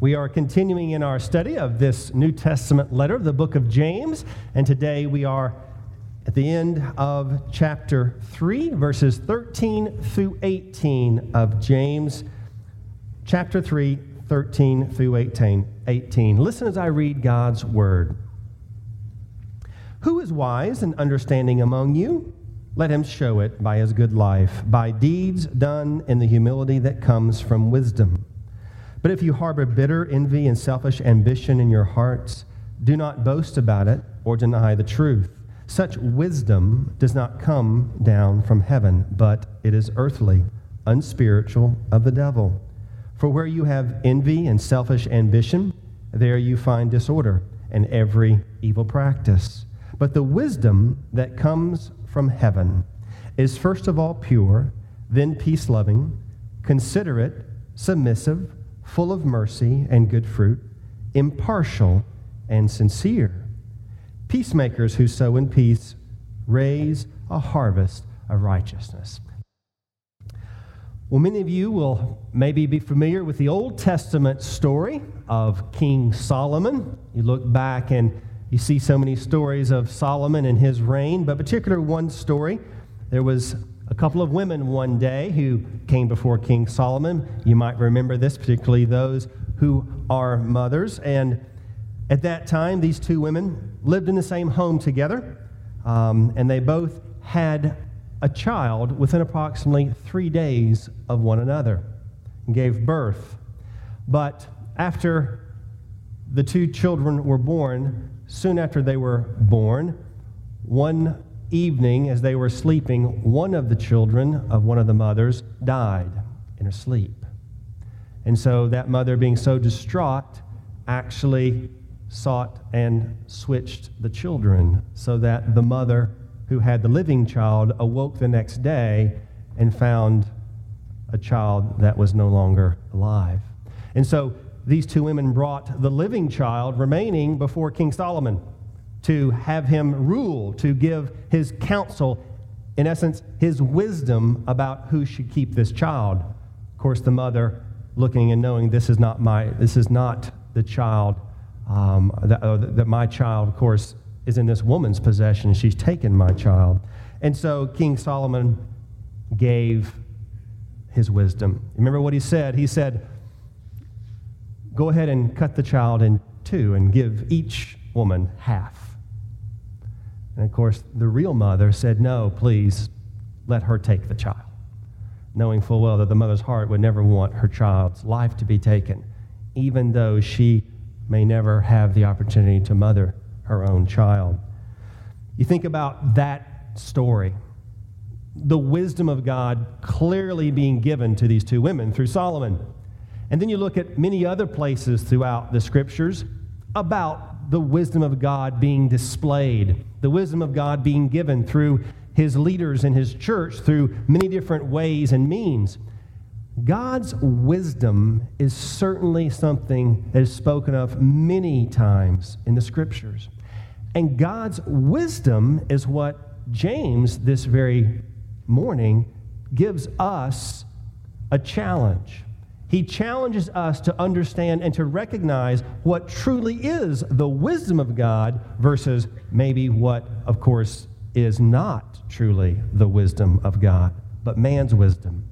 We are continuing in our study of this New Testament letter, the book of James, and today we are at the end of chapter 3, verses 13 through 18 of James, chapter 3, 13 through 18. 18. Listen as I read God's word. Who is wise and understanding among you? Let him show it by his good life, by deeds done in the humility that comes from wisdom. But if you harbor bitter envy and selfish ambition in your hearts, do not boast about it or deny the truth. Such wisdom does not come down from heaven, but it is earthly, unspiritual, of the devil. For where you have envy and selfish ambition, there you find disorder and every evil practice. But the wisdom that comes from heaven is first of all pure, then peace loving, considerate, submissive full of mercy and good fruit, impartial and sincere. Peacemakers who sow in peace raise a harvest of righteousness. Well, many of you will maybe be familiar with the Old Testament story of King Solomon. You look back and you see so many stories of Solomon and his reign, but particular one story, there was a couple of women one day who came before King Solomon. You might remember this, particularly those who are mothers. And at that time, these two women lived in the same home together, um, and they both had a child within approximately three days of one another and gave birth. But after the two children were born, soon after they were born, one evening, as they were sleeping, one of the children of one of the mothers died in her sleep. And so that mother, being so distraught, actually sought and switched the children so that the mother who had the living child awoke the next day and found a child that was no longer alive. And so these two women brought the living child remaining before King Solomon to have him rule, to give his counsel, in essence, his wisdom about who should keep this child. Of course, the mother looking and knowing this is not my, this is not the child, um, that, uh, that my child, of course, is in this woman's possession. She's taken my child. And so King Solomon gave his wisdom. Remember what he said? He said, Go ahead and cut the child in two and give each woman half. And of course, the real mother said, No, please let her take the child, knowing full well that the mother's heart would never want her child's life to be taken, even though she may never have the opportunity to mother her own child. You think about that story, the wisdom of God clearly being given to these two women through Solomon. And then you look at many other places throughout the scriptures about the wisdom of God being displayed, the wisdom of God being given through his leaders in his church through many different ways and means. God's wisdom is certainly something that is spoken of many times in the scriptures. And God's wisdom is what James, this very morning, gives us a challenge. He challenges us to understand and to recognize what truly is the wisdom of God versus maybe what, of course, is not truly the wisdom of God, but man's wisdom.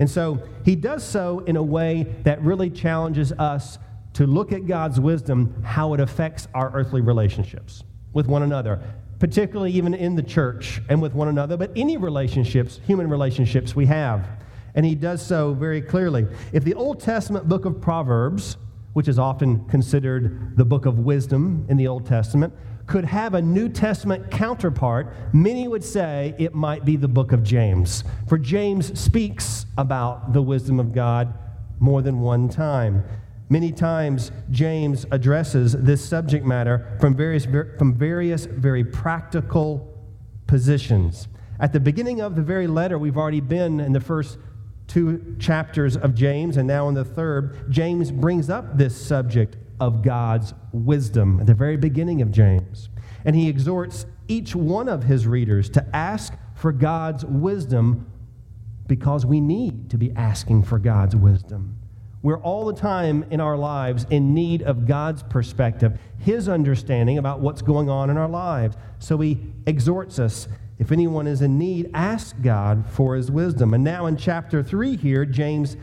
And so he does so in a way that really challenges us to look at God's wisdom, how it affects our earthly relationships with one another, particularly even in the church and with one another, but any relationships, human relationships we have. And he does so very clearly. If the Old Testament book of Proverbs, which is often considered the book of wisdom in the Old Testament, could have a New Testament counterpart, many would say it might be the book of James. For James speaks about the wisdom of God more than one time. Many times, James addresses this subject matter from various, from various very practical positions. At the beginning of the very letter, we've already been in the first two chapters of James, and now in the third, James brings up this subject of God's wisdom at the very beginning of James. And he exhorts each one of his readers to ask for God's wisdom because we need to be asking for God's wisdom. We're all the time in our lives in need of God's perspective, His understanding about what's going on in our lives. So He exhorts us if anyone is in need, ask God for His wisdom. And now in chapter 3 here, James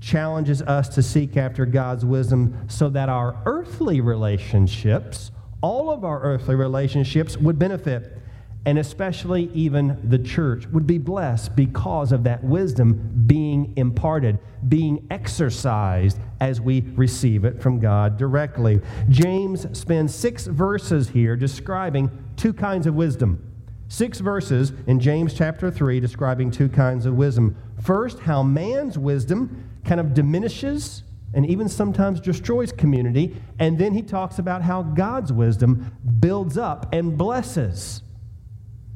challenges us to seek after God's wisdom so that our earthly relationships, all of our earthly relationships, would benefit and especially even the church would be blessed because of that wisdom being imparted, being exercised as we receive it from God directly. James spends six verses here describing two kinds of wisdom. Six verses in James chapter 3 describing two kinds of wisdom. First, how man's wisdom kind of diminishes and even sometimes destroys community. And then he talks about how God's wisdom builds up and blesses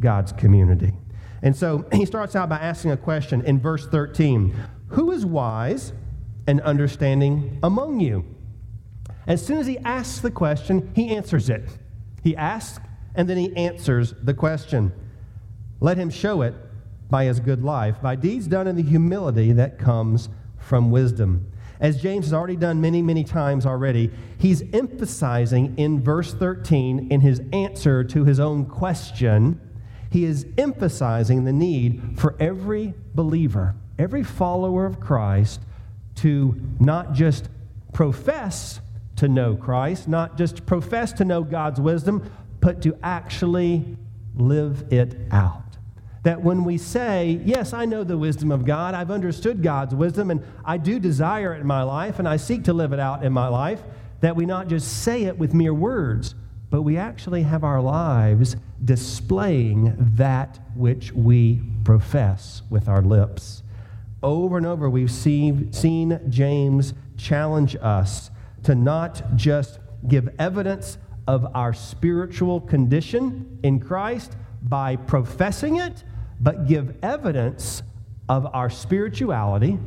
God's community. And so he starts out by asking a question in verse 13 Who is wise and understanding among you? As soon as he asks the question, he answers it. He asks and then he answers the question. Let him show it by his good life, by deeds done in the humility that comes from wisdom. As James has already done many, many times already, he's emphasizing in verse 13, in his answer to his own question, he is emphasizing the need for every believer, every follower of Christ, to not just profess to know Christ, not just profess to know God's wisdom, but to actually live it out. That when we say, Yes, I know the wisdom of God, I've understood God's wisdom, and I do desire it in my life, and I seek to live it out in my life, that we not just say it with mere words, but we actually have our lives displaying that which we profess with our lips. Over and over, we've seen, seen James challenge us to not just give evidence of our spiritual condition in Christ by professing it, but give evidence of our spirituality,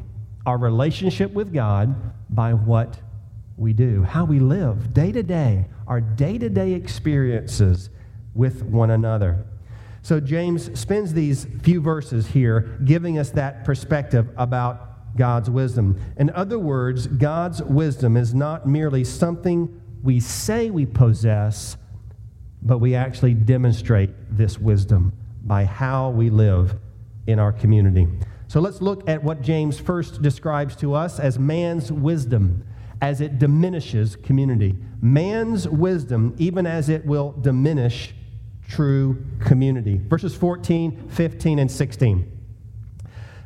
our relationship with God, by what we do, how we live day to day, our day to day experiences with one another. So, James spends these few verses here giving us that perspective about God's wisdom. In other words, God's wisdom is not merely something we say we possess, but we actually demonstrate this wisdom by how we live in our community. So let's look at what James first describes to us as man's wisdom as it diminishes community. Man's wisdom, even as it will diminish true community. Verses 14, 15, and 16.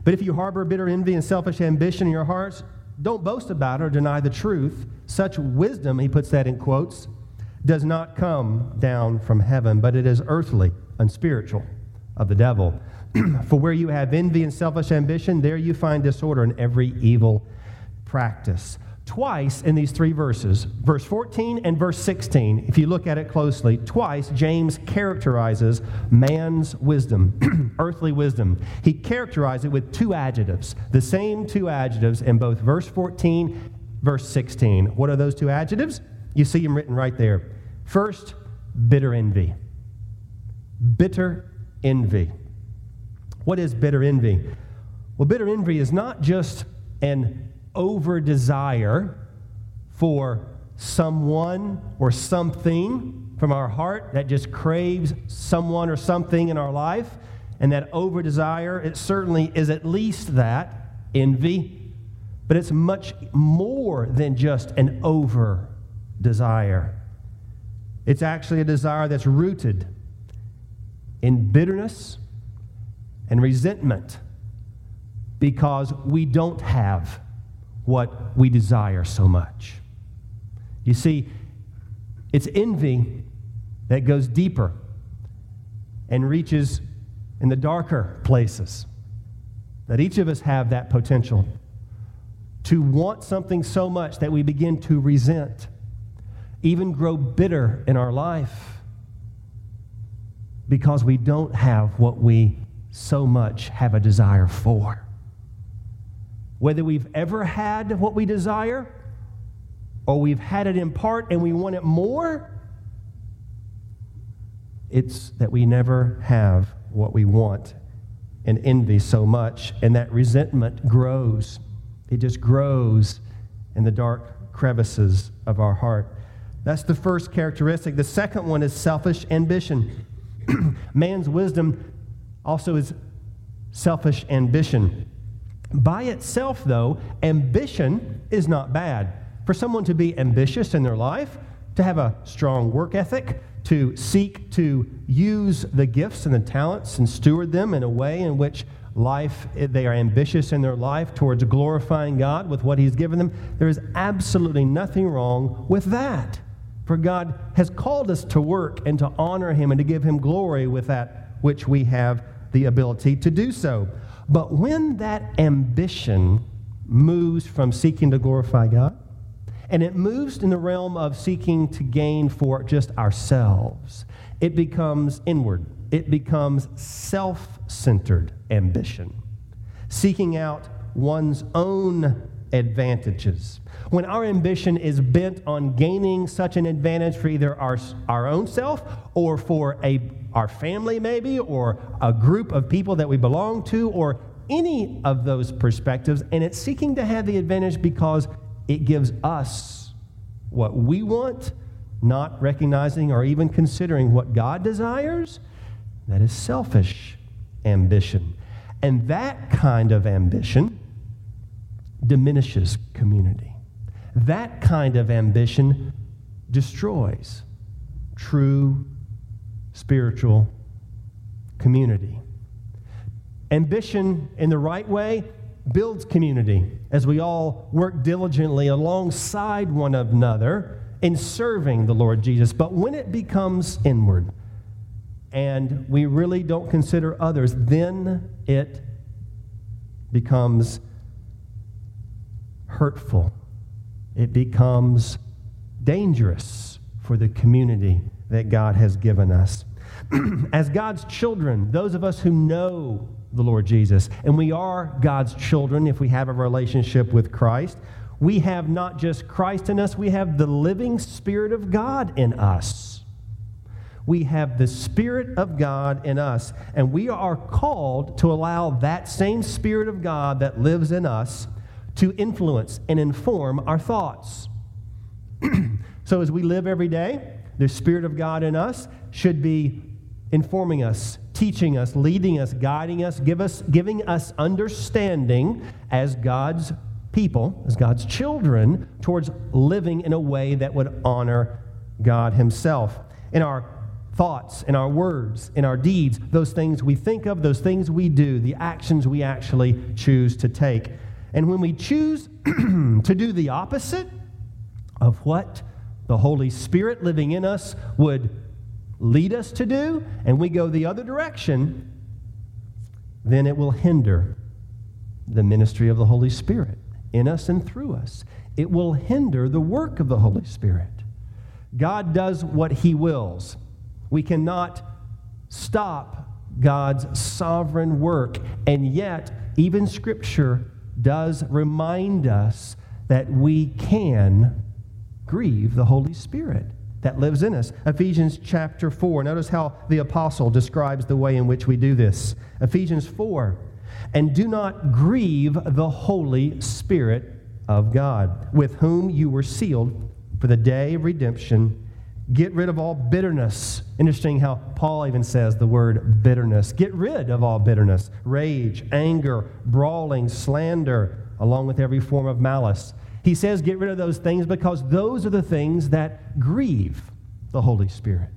But if you harbor bitter envy and selfish ambition in your hearts, don't boast about or deny the truth. Such wisdom, he puts that in quotes, does not come down from heaven, but it is earthly, unspiritual, of the devil. For where you have envy and selfish ambition, there you find disorder in every evil practice twice in these three verses, verse 14 and verse 16, if you look at it closely, twice James characterizes man's wisdom, earthly wisdom. He characterizes it with two adjectives, the same two adjectives in both verse 14, verse 16. What are those two adjectives? You see them written right there. First, bitter envy. Bitter envy. What is bitter envy? Well, bitter envy is not just an over desire for someone or something from our heart that just craves someone or something in our life. And that over desire, it certainly is at least that envy, but it's much more than just an over desire. It's actually a desire that's rooted in bitterness and resentment because we don't have what we desire so much. You see, it's envy that goes deeper and reaches in the darker places. That each of us have that potential to want something so much that we begin to resent, even grow bitter in our life because we don't have what we so much have a desire for whether we've ever had what we desire or we've had it in part and we want it more, it's that we never have what we want and envy so much, and that resentment grows. it just grows in the dark crevices of our heart. That's the first characteristic. The second one is selfish ambition. Man's wisdom also is selfish ambition. By itself, though, ambition is not bad. For someone to be ambitious in their life, to have a strong work ethic, to seek to use the gifts and the talents and steward them in a way in which life they are ambitious in their life towards glorifying God with what he's given them there is absolutely nothing wrong with that for God has called us to work and to honor him and to give him glory with that which we have the ability to do so but when that ambition moves from seeking to glorify God and it moves in the realm of seeking to gain for just ourselves. It becomes inward, it becomes self centered ambition, seeking out one's own advantages. When our ambition is bent on gaining such an advantage for either our, our own self or for a, our family, maybe, or a group of people that we belong to, or any of those perspectives, and it's seeking to have the advantage because it gives us what we want, not recognizing or even considering what God desires. That is selfish ambition. And that kind of ambition diminishes community. That kind of ambition destroys true spiritual community. Ambition in the right way builds community as we all work diligently alongside one another in serving the Lord Jesus. But when it becomes inward and we really don't consider others, then it becomes hurtful. It becomes dangerous for the community that God has given us. As God's children, those of us who know the Lord Jesus. And we are God's children if we have a relationship with Christ. We have not just Christ in us, we have the living Spirit of God in us. We have the Spirit of God in us, and we are called to allow that same Spirit of God that lives in us to influence and inform our thoughts. so, as we live every day, the Spirit of God in us should be informing us teaching us, leading us, guiding us, give us, giving us understanding as God's people, as God's children, towards living in a way that would honor God Himself. In our thoughts, in our words, in our deeds, those things we think of, those things we do, the actions we actually choose to take. And when we choose to do the opposite of what the Holy Spirit living in us would lead us to do, and we go the other direction, then it will hinder the ministry of the Holy Spirit in us and through us. It will hinder the work of the Holy Spirit. God does what He wills. We cannot stop God's sovereign work, and yet, even Scripture does remind us that we can grieve the Holy Spirit that lives in us. Ephesians chapter 4. Notice how the apostle describes the way in which we do this. Ephesians 4. And do not grieve the Holy Spirit of God, with whom you were sealed for the day of redemption. Get rid of all bitterness. Interesting how Paul even says the word bitterness. Get rid of all bitterness, rage, anger, brawling, slander, along with every form of malice. He says, get rid of those things because those are the things that grieve the Holy Spirit.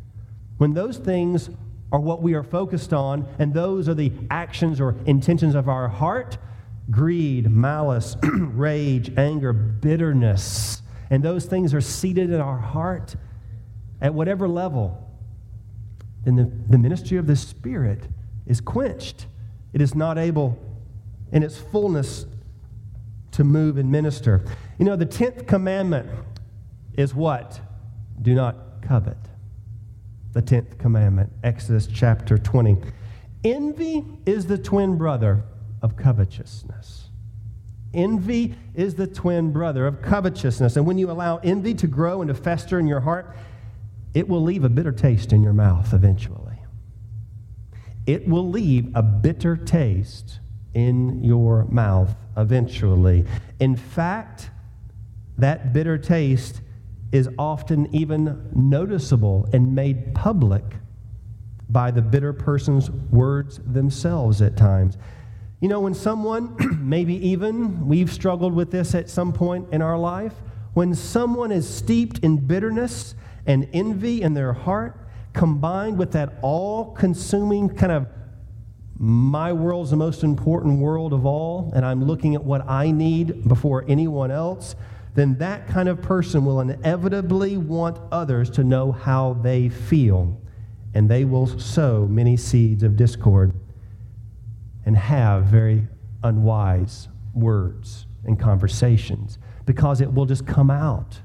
When those things are what we are focused on, and those are the actions or intentions of our heart greed, malice, rage, anger, bitterness and those things are seated in our heart at whatever level, then the, the ministry of the Spirit is quenched. It is not able in its fullness to move and minister. You know, the 10th commandment is what? Do not covet. The 10th commandment, Exodus chapter 20. Envy is the twin brother of covetousness. Envy is the twin brother of covetousness. And when you allow envy to grow and to fester in your heart, it will leave a bitter taste in your mouth eventually. It will leave a bitter taste in your mouth eventually. In fact, that bitter taste is often even noticeable and made public by the bitter person's words themselves at times. You know, when someone, maybe even we've struggled with this at some point in our life, when someone is steeped in bitterness and envy in their heart, combined with that all consuming kind of my world's the most important world of all, and I'm looking at what I need before anyone else, then that kind of person will inevitably want others to know how they feel. And they will sow many seeds of discord and have very unwise words and conversations because it will just come out.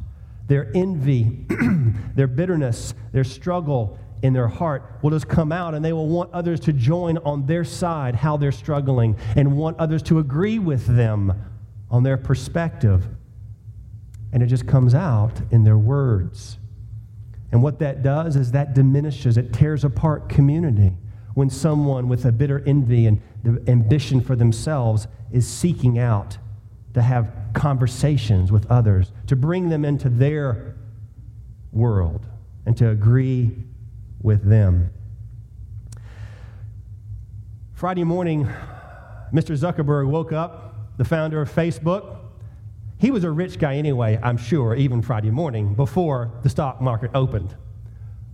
Their envy, their bitterness, their struggle in their heart will just come out and they will want others to join on their side how they're struggling and want others to agree with them on their perspective. And it just comes out in their words. And what that does is that diminishes, it tears apart community when someone with a bitter envy and ambition for themselves is seeking out to have conversations with others, to bring them into their world, and to agree with them. Friday morning, Mr. Zuckerberg woke up, the founder of Facebook. He was a rich guy anyway, I'm sure, even Friday morning before the stock market opened.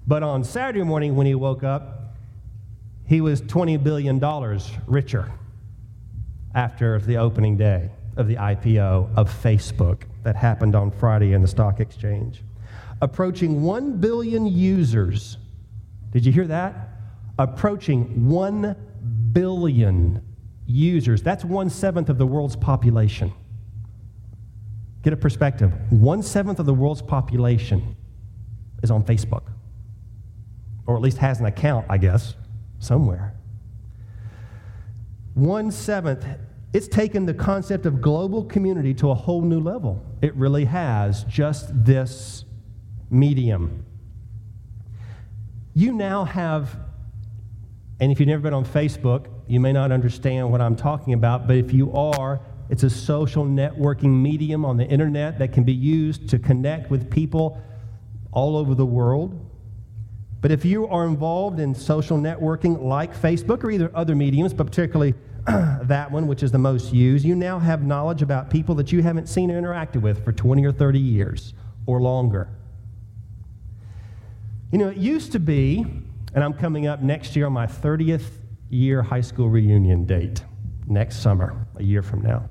But on Saturday morning, when he woke up, he was $20 billion richer after the opening day of the IPO of Facebook that happened on Friday in the stock exchange. Approaching 1 billion users did you hear that? Approaching 1 billion users. That's one seventh of the world's population. Get a perspective. One seventh of the world's population is on Facebook, or at least has an account, I guess, somewhere. One seventh, it's taken the concept of global community to a whole new level. It really has, just this medium you now have, and if you've never been on Facebook, you may not understand what I'm talking about, but if you are, it's a social networking medium on the internet that can be used to connect with people all over the world. But if you are involved in social networking like Facebook or either other mediums, but particularly that one, which is the most used, you now have knowledge about people that you haven't seen or interacted with for 20 or 30 years or longer. You know, it used to be, and I'm coming up next year on my 30th year high school reunion date, next summer, a year from now.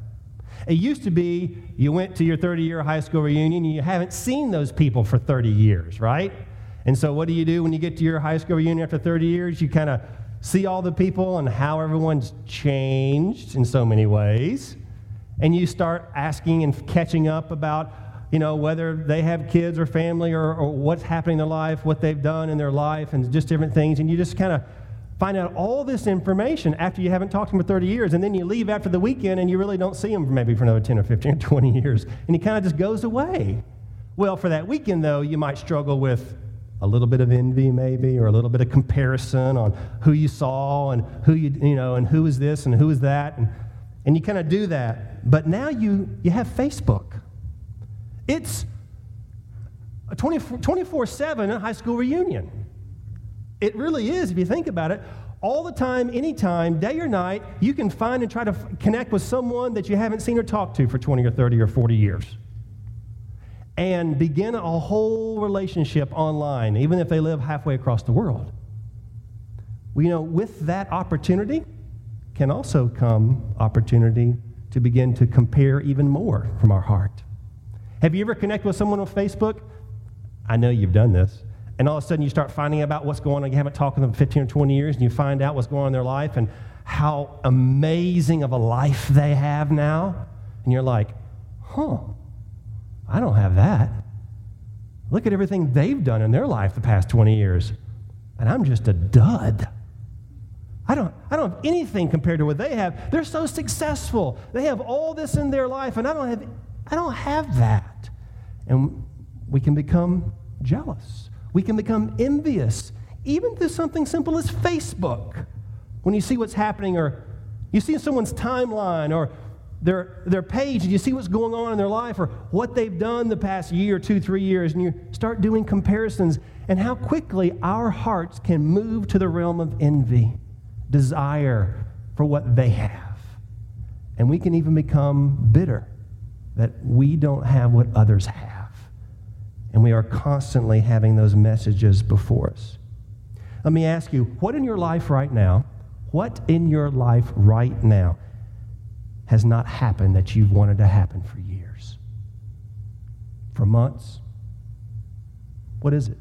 It used to be you went to your 30 year high school reunion and you haven't seen those people for 30 years, right? And so, what do you do when you get to your high school reunion after 30 years? You kind of see all the people and how everyone's changed in so many ways. And you start asking and catching up about you know, whether they have kids or family or, or what's happening in their life, what they've done in their life, and just different things. And you just kind of find out all this information after you haven't talked to them for 30 years. And then you leave after the weekend and you really don't see them maybe for another 10 or 15 or 20 years. And he kind of just goes away. Well, for that weekend, though, you might struggle with a little bit of envy, maybe, or a little bit of comparison on who you saw and who you, you know, and who is this and who is that. And, and you kind of do that. But now you, you have Facebook. It's a 24 7 high school reunion. It really is, if you think about it. All the time, anytime, day or night, you can find and try to f- connect with someone that you haven't seen or talked to for 20 or 30 or 40 years. And begin a whole relationship online, even if they live halfway across the world. You know, with that opportunity can also come opportunity to begin to compare even more from our heart. Have you ever connected with someone on Facebook? I know you've done this. And all of a sudden you start finding out what's going on. You haven't talked to them for 15 or 20 years, and you find out what's going on in their life and how amazing of a life they have now. And you're like, huh, I don't have that. Look at everything they've done in their life the past 20 years. And I'm just a dud. I don't, I don't have anything compared to what they have. They're so successful. They have all this in their life, and I don't have I don't have that. And we can become jealous. We can become envious, even through something simple as Facebook. When you see what's happening, or you see someone's timeline, or their, their page and you see what's going on in their life or what they've done the past year, two, three years, and you start doing comparisons and how quickly our hearts can move to the realm of envy, desire for what they have. And we can even become bitter that we don't have what others have. And we are constantly having those messages before us. Let me ask you, what in your life right now, what in your life right now has not happened that you've wanted to happen for years? For months? What is it?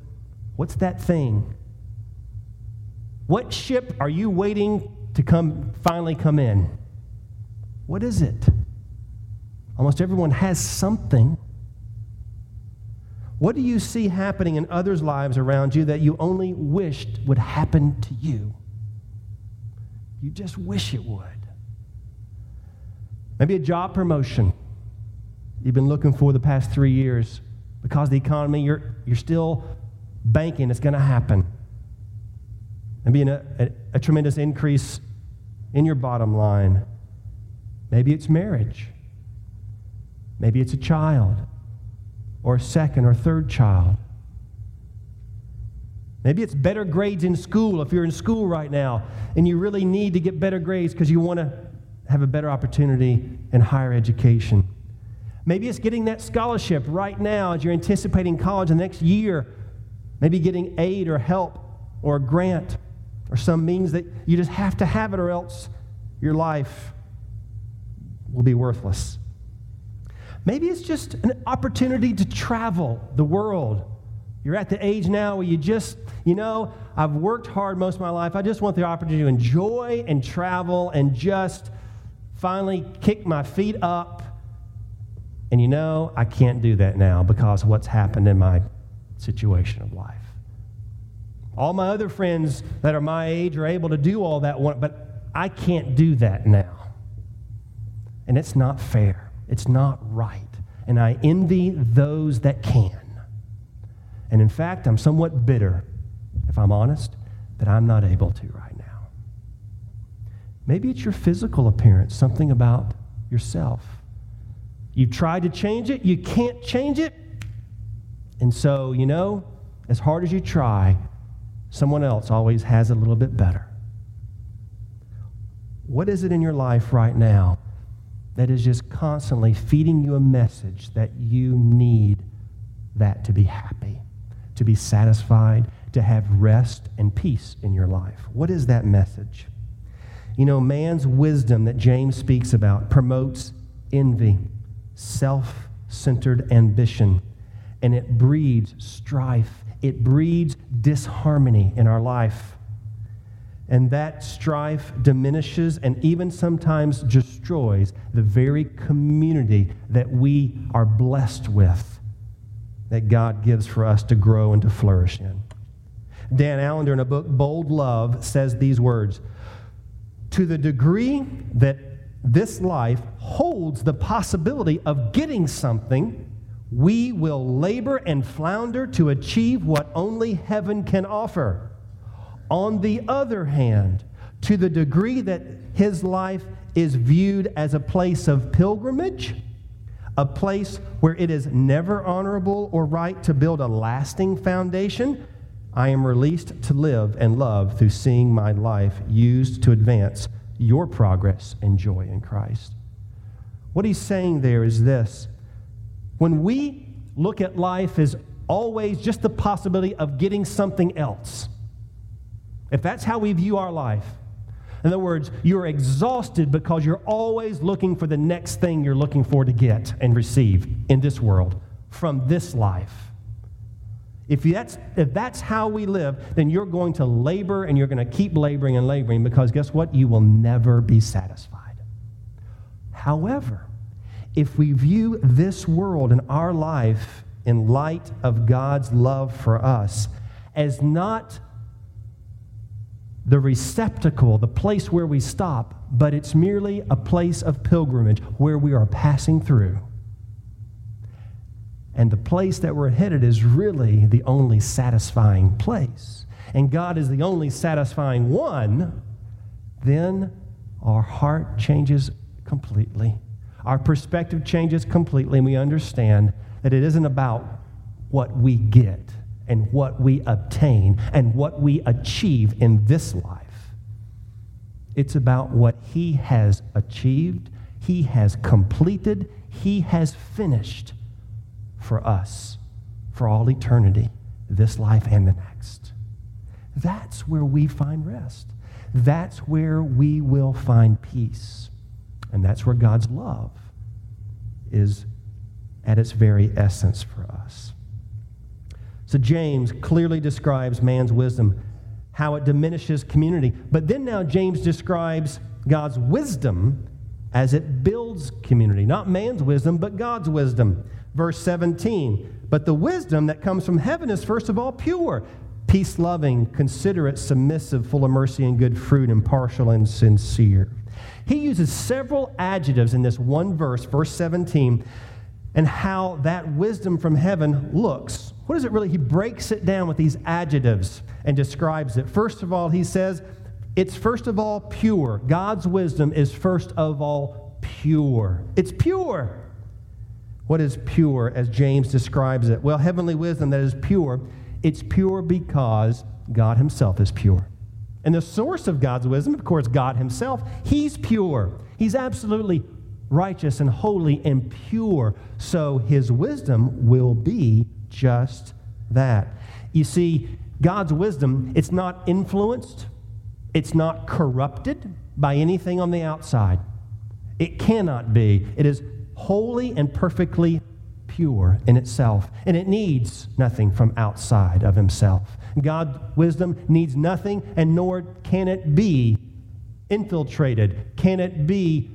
What's that thing? What ship are you waiting to come finally come in? What is it? Almost everyone has something. What do you see happening in others' lives around you that you only wished would happen to you? You just wish it would. Maybe a job promotion you've been looking for the past three years. Because the economy, you're, you're still banking it's going to happen. Maybe a, a, a tremendous increase in your bottom line. Maybe it's marriage. Maybe it's a child or a second or third child. Maybe it's better grades in school if you're in school right now and you really need to get better grades because you want to have a better opportunity in higher education. Maybe it's getting that scholarship right now as you're anticipating college the next year. Maybe getting aid or help or a grant or some means that you just have to have it or else your life will be worthless. Maybe it's just an opportunity to travel the world. You're at the age now where you just, you know, I've worked hard most of my life. I just want the opportunity to enjoy and travel and just finally kick my feet up. And you know, I can't do that now because what's happened in my situation of life. All my other friends that are my age are able to do all that, but I can't do that now. And it's not fair. It's not right. And I envy those that can. And in fact, I'm somewhat bitter, if I'm honest, that I'm not able to right. Maybe it's your physical appearance, something about yourself. You've tried to change it, you can't change it. And so, you know, as hard as you try, someone else always has a little bit better. What is it in your life right now that is just constantly feeding you a message that you need that to be happy, to be satisfied, to have rest and peace in your life. What is that message? You know, man's wisdom that James speaks about promotes envy, self centered ambition, and it breeds strife. It breeds disharmony in our life. And that strife diminishes and even sometimes destroys the very community that we are blessed with, that God gives for us to grow and to flourish in. Dan Allender, in a book, Bold Love, says these words To the degree that this life holds the possibility of getting something, we will labor and flounder to achieve what only heaven can offer. On the other hand, to the degree that his life is viewed as a place of pilgrimage, a place where it is never honorable or right to build a lasting foundation, I am released to live and love through seeing my life used to advance your progress and joy in Christ. What he's saying there is this when we look at life as always just the possibility of getting something else, if that's how we view our life, in other words, you're exhausted because you're always looking for the next thing you're looking for to get and receive in this world from this life. If that's, if that's how we live, then you're going to labor and you're going to keep laboring and laboring because guess what? You will never be satisfied. However, if we view this world and our life in light of God's love for us as not the receptacle, the place where we stop, but it's merely a place of pilgrimage where we are passing through. And the place that we're headed is really the only satisfying place. And God is the only satisfying one, then our heart changes completely. our perspective changes completely, and we understand that it isn't about what we get and what we obtain and what we achieve in this life. It's about what He has achieved, He has completed, He has finished for us for all eternity, this life and the next. That's where we find rest. That's where we will find peace. And that's where God's love is at its very essence for us. So James clearly describes man's wisdom, how it diminishes community. But then now James describes God's wisdom as it builds community. Not man's wisdom, but God's wisdom. Verse 17 But the wisdom that comes from heaven is first of all pure, peace loving, considerate, submissive, full of mercy and good fruit, impartial and sincere. He uses several adjectives in this one verse, verse 17, and how that wisdom from heaven looks. What is it really? He breaks it down with these adjectives and describes it. First of all, he says, it's first of all pure. God's wisdom is first of all pure. It's pure. What is pure as James describes it? Well, heavenly wisdom that is pure, it's pure because God Himself is pure. And the source of God's wisdom, of course, God Himself, He's pure. He's absolutely righteous and holy and pure. So His wisdom will be just that. You see, God's wisdom, it's not influenced, it's not corrupted by anything on the outside. It cannot be. It is holy and perfectly pure in itself, and it needs nothing from outside of Himself. God's wisdom needs nothing, and nor can it be infiltrated, can it be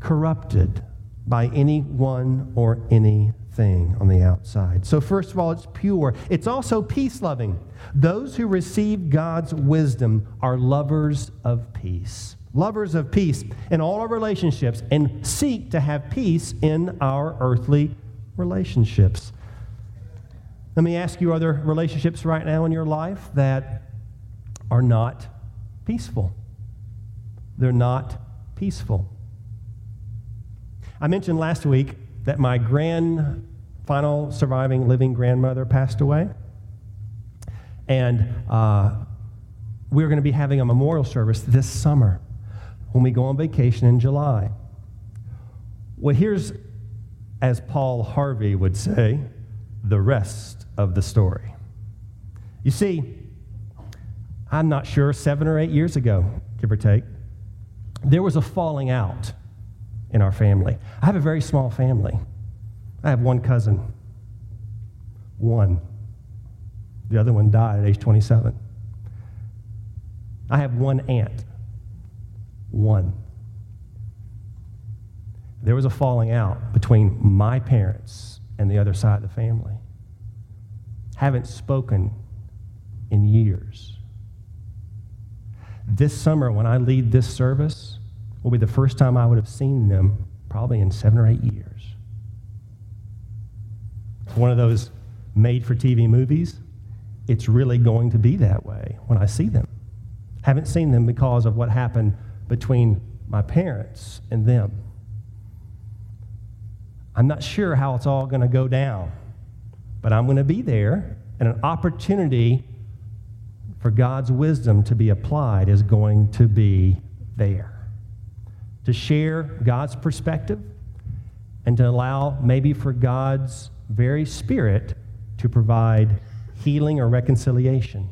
corrupted by anyone or anything on the outside. So, first of all, it's pure. It's also peace loving. Those who receive God's wisdom are lovers of peace. Lovers of peace in all our relationships and seek to have peace in our earthly relationships. Let me ask you are there relationships right now in your life that are not peaceful? They're not peaceful. I mentioned last week that my grand, final surviving living grandmother passed away. And uh, we're going to be having a memorial service this summer when we go on vacation in July. Well, here's, as Paul Harvey would say, the rest of the story. You see, I'm not sure, seven or eight years ago, give or take, there was a falling out in our family. I have a very small family. I have one cousin. One. The other one died at age 27. I have one aunt. One. There was a falling out between my parents and the other side of the family. Haven't spoken in years. This summer, when I lead this service, will be the first time I would have seen them probably in seven or eight years. One of those made for TV movies. It's really going to be that way when I see them. Haven't seen them because of what happened between my parents and them. I'm not sure how it's all going to go down, but I'm going to be there, and an opportunity for God's wisdom to be applied is going to be there to share God's perspective and to allow maybe for God's very spirit to provide healing or reconciliation.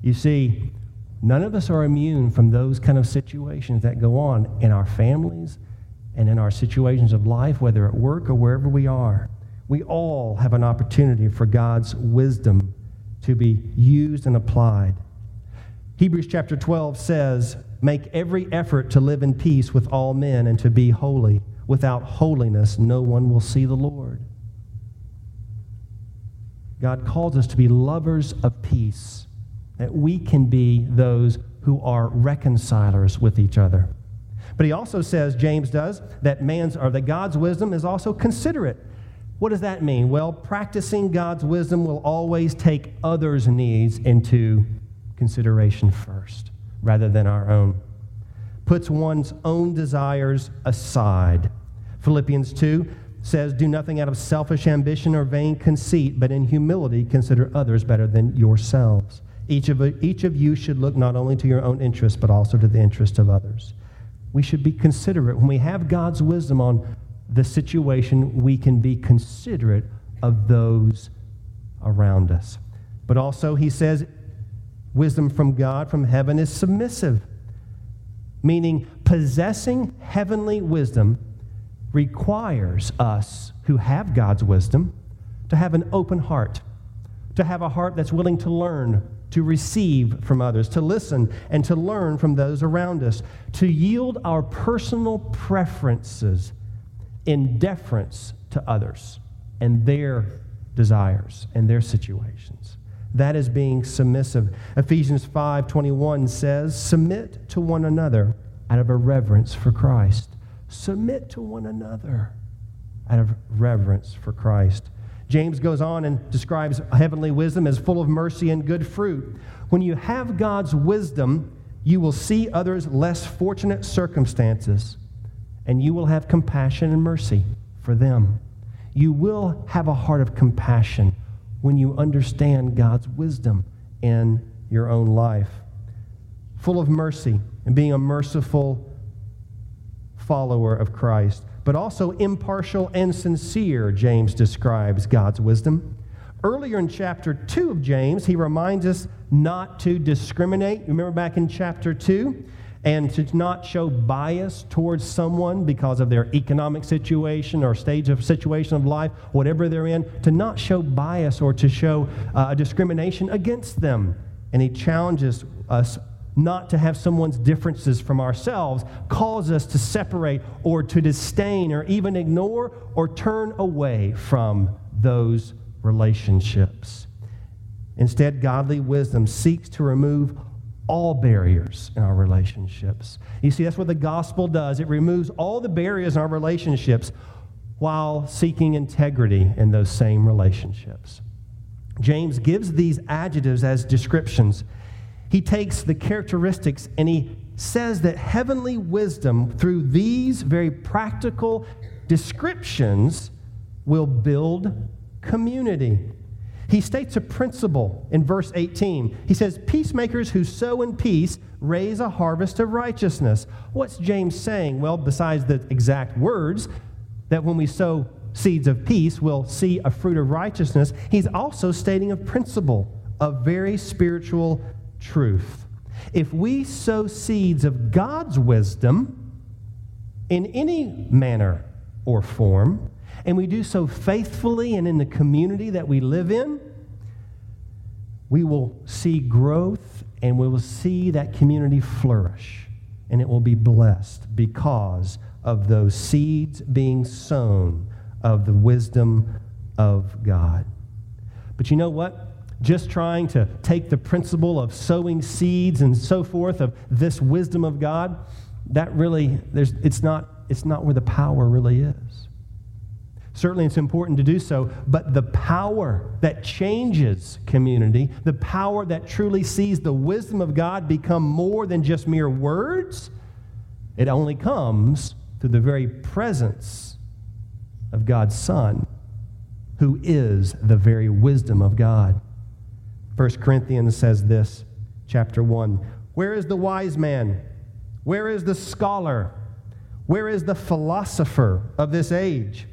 You see, none of us are immune from those kind of situations that go on in our families and in our situations of life, whether at work or wherever we are. We all have an opportunity for God's wisdom to be used and applied. Hebrews chapter 12 says, Make every effort to live in peace with all men and to be holy. Without holiness, no one will see the Lord. God calls us to be lovers of peace, that we can be those who are reconcilers with each other. But he also says, James does, that man's or that God's wisdom is also considerate. What does that mean? Well, practicing God's wisdom will always take others' needs into consideration first rather than our own. puts one's own desires aside. Philippians 2 says, Do nothing out of selfish ambition or vain conceit, but in humility consider others better than yourselves. Each of, each of you should look not only to your own interest, but also to the interest of others. We should be considerate. When we have God's wisdom on the situation, we can be considerate of those around us. But also, he says, wisdom from God, from heaven, is submissive, meaning possessing heavenly wisdom requires us who have God's wisdom to have an open heart, to have a heart that's willing to learn, to receive from others, to listen and to learn from those around us, to yield our personal preferences in deference to others and their desires and their situations. That is being submissive. Ephesians 5:21 says, "Submit to one another out of a reverence for Christ." Submit to one another out of reverence for Christ. James goes on and describes heavenly wisdom as full of mercy and good fruit. When you have God's wisdom, you will see others' less fortunate circumstances, and you will have compassion and mercy for them. You will have a heart of compassion when you understand God's wisdom in your own life. Full of mercy and being a merciful follower of Christ but also impartial and sincere, James describes God's wisdom. Earlier in chapter 2 of James, he reminds us not to discriminate. Remember back in chapter 2? And to not show bias towards someone because of their economic situation or stage of situation of life, whatever they're in, to not show bias or to show uh, discrimination against them. And he challenges us not to have someone's differences from ourselves cause us to separate or to disdain or even ignore or turn away from those relationships. Instead, godly wisdom seeks to remove all barriers in our relationships. You see, that's what the gospel does. It removes all the barriers in our relationships while seeking integrity in those same relationships. James gives these adjectives as descriptions he takes the characteristics and he says that heavenly wisdom, through these very practical descriptions, will build community. He states a principle in verse 18. He says, Peacemakers who sow in peace raise a harvest of righteousness. What's James saying? Well, besides the exact words, that when we sow seeds of peace, we'll see a fruit of righteousness, he's also stating a principle, a very spiritual truth. If we sow seeds of God's wisdom in any manner or form, and we do so faithfully and in the community that we live in, we will see growth and we will see that community flourish and it will be blessed because of those seeds being sown of the wisdom of God. But you know what? Just trying to take the principle of sowing seeds and so forth of this wisdom of God, that really, there's, it's, not, it's not where the power really is. Certainly, it's important to do so, but the power that changes community, the power that truly sees the wisdom of God become more than just mere words, it only comes through the very presence of God's Son, who is the very wisdom of God. 1 Corinthians says this, chapter 1 Where is the wise man? Where is the scholar? Where is the philosopher of this age?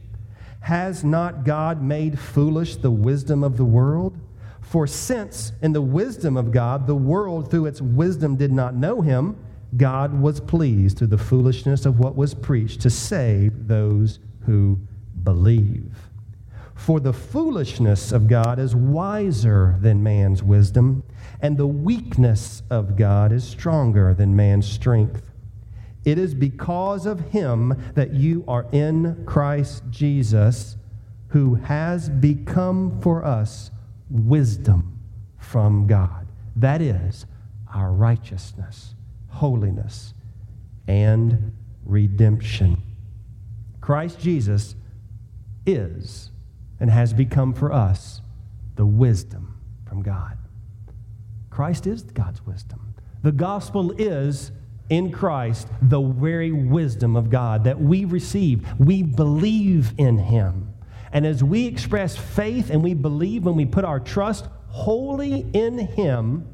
Has not God made foolish the wisdom of the world? For since in the wisdom of God the world through its wisdom did not know him, God was pleased through the foolishness of what was preached to save those who believe. For the foolishness of God is wiser than man's wisdom, and the weakness of God is stronger than man's strength. It is because of him that you are in Christ Jesus, who has become for us wisdom from God. That is our righteousness, holiness, and redemption. Christ Jesus is and has become for us the wisdom from God. Christ is God's wisdom. The gospel is in Christ the very wisdom of God that we receive. We believe in Him. And as we express faith and we believe when we put our trust wholly in Him,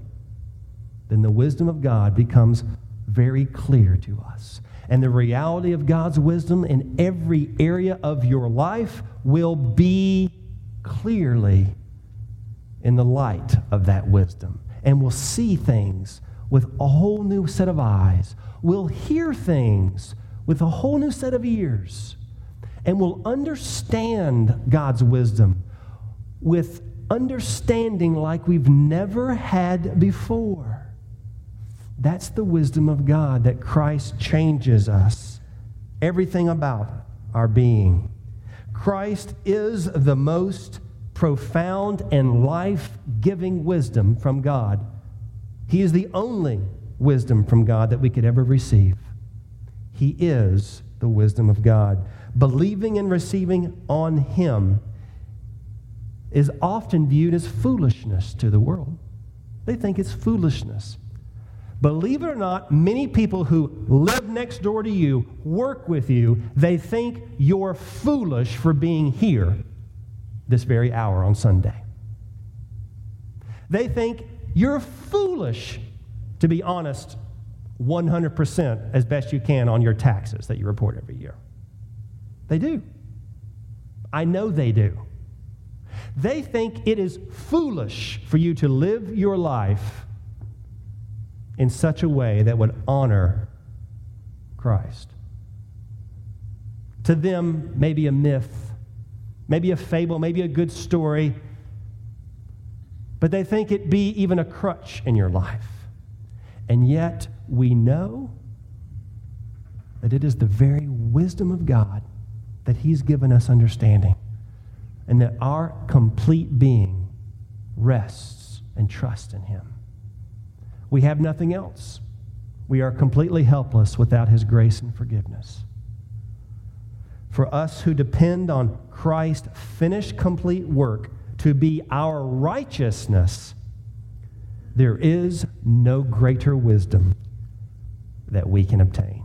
then the wisdom of God becomes very clear to us. And the reality of God's wisdom in every area of your life will be clearly in the light of that wisdom. And we'll see things with a whole new set of eyes. We'll hear things with a whole new set of ears. And we'll understand God's wisdom with understanding like we've never had before. That's the wisdom of God that Christ changes us, everything about our being. Christ is the most profound and life giving wisdom from God. He is the only wisdom from God that we could ever receive. He is the wisdom of God. Believing and receiving on Him is often viewed as foolishness to the world. They think it's foolishness. Believe it or not, many people who live next door to you, work with you, they think you're foolish for being here this very hour on Sunday. They think you're foolish to be honest 100% as best you can on your taxes that you report every year. They do. I know they do. They think it is foolish for you to live your life in such a way that would honor Christ. To them, maybe a myth, maybe a fable, maybe a good story, but they think it be even a crutch in your life. And yet, we know that it is the very wisdom of God that He's given us understanding, and that our complete being rests and trusts in Him. We have nothing else. We are completely helpless without His grace and forgiveness. For us who depend on Christ's finished, complete work to be our righteousness, there is no greater wisdom that we can obtain.